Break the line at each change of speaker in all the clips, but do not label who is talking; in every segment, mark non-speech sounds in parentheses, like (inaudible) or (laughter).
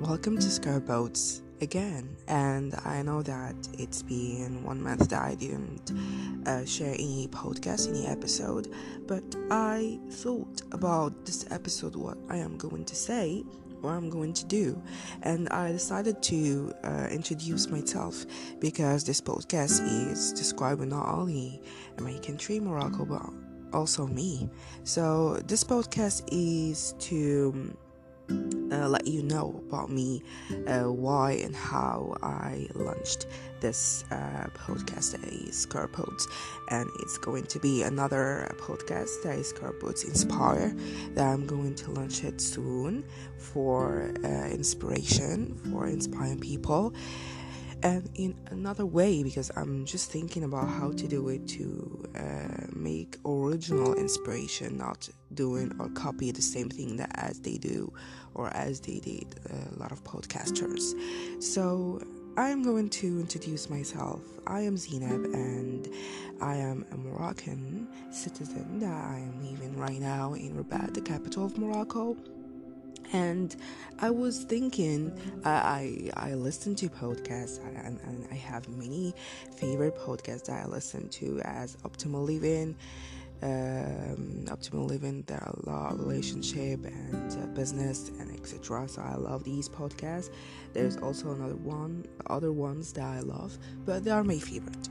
welcome to Scarboats again. And I know that it's been one month that I didn't uh, share any podcast, any episode, but I thought about this episode, what I am going to say, what I'm going to do, and I decided to uh, introduce myself because this podcast is describing not only my country, Morocco, but also me. So this podcast is to uh, let you know about me, uh, why and how I launched this uh, podcast that is Scarpods, and it's going to be another podcast that is Scarpods Inspire that I'm going to launch it soon for uh, inspiration, for inspiring people. And in another way because i'm just thinking about how to do it to uh, make original inspiration not doing or copy the same thing that as they do or as they did a lot of podcasters so I am going to introduce myself. I am Zainab and I am a Moroccan citizen that I am living right now in Rabat, the capital of Morocco and I was thinking, I I listen to podcasts, and, and I have many favorite podcasts that I listen to as Optimal Living, um, Optimal Living, there are a lot of relationship, and uh, business, and etc. So I love these podcasts. There's also another one, other ones that I love, but they are my favorite.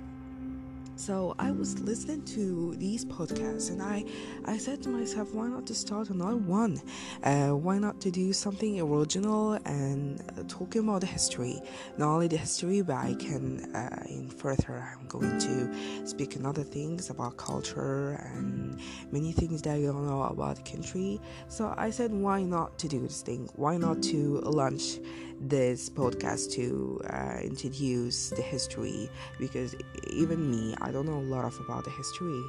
So I was listening to these podcasts and I, I said to myself, why not to start another one? Uh, why not to do something original and uh, talking about the history? Not only the history, but I can, uh, in further, I'm going to speak on other things about culture and many things that I don't know about the country. So I said, why not to do this thing? Why not to launch this podcast to uh, introduce the history because even me i don't know a lot of about the history.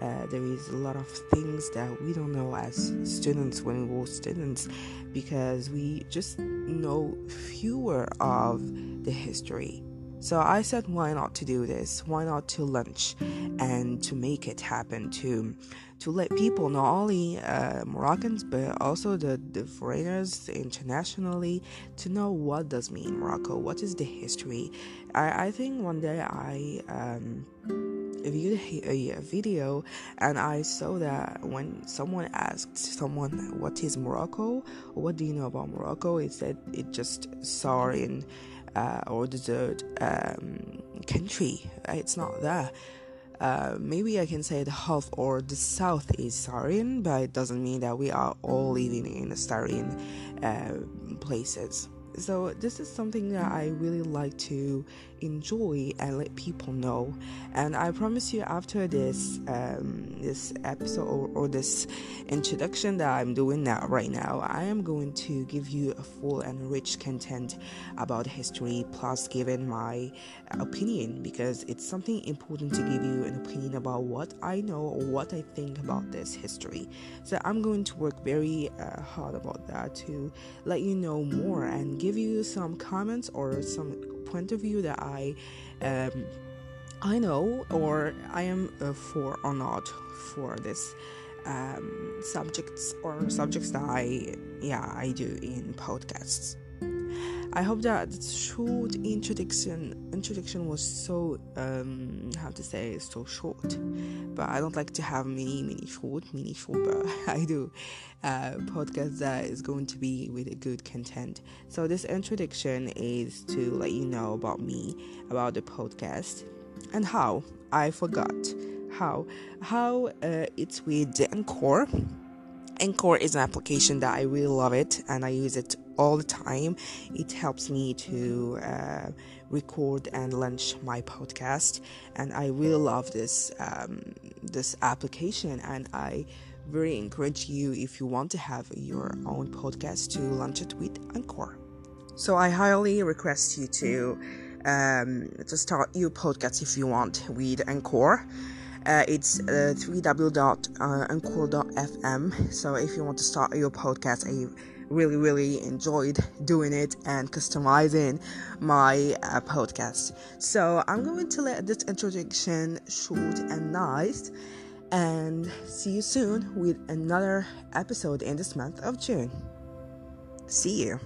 Uh, there is a lot of things that we don't know as students when we were students because we just know fewer of the history so I said, why not to do this? Why not to lunch and to make it happen to to let people not only uh, Moroccans but also the, the foreigners internationally to know what does mean Morocco, what is the history. I, I think one day I um, viewed a, a, video and I saw that when someone asked someone what is Morocco what do you know about Morocco, it said it just saw in uh, or desert um, country. It's not there. Uh, maybe I can say the half or the south is Saharan, but it doesn't mean that we are all living in Saharan uh, places. So this is something that I really like to enjoy and let people know. And I promise you, after this um, this episode or, or, this introduction that I'm doing now right now, I am going to give you a full and rich content about history, plus giving my opinion because it's something important to give you an opinion about what I know or what I think about this history. So I'm going to work very uh, hard about that to let you know more and give you some comments or some point of view that I um, I know or I am uh, for or not for this um, subjects or subjects that I yeah I do in podcasts. I hope that the short introduction introduction was so um how to say so short, but I don't like to have many many short many short. But (laughs) I do uh, podcast that is going to be with a good content. So this introduction is to let you know about me, about the podcast, and how I forgot how how uh, it's with Encore. Anchor is an application that I really love it and I use it all the time. It helps me to uh, record and launch my podcast, and I really love this um, this application. And I very encourage you if you want to have your own podcast to launch it with Anchor. So I highly request you to um, to start your podcast if you want with Anchor. Uh, it's uh, www.anchor.fm. So if you want to start your podcast, I really, really enjoyed doing it and customizing my uh, podcast. So I'm going to let this introduction short and nice. And see you soon with another episode in this month of June. See you.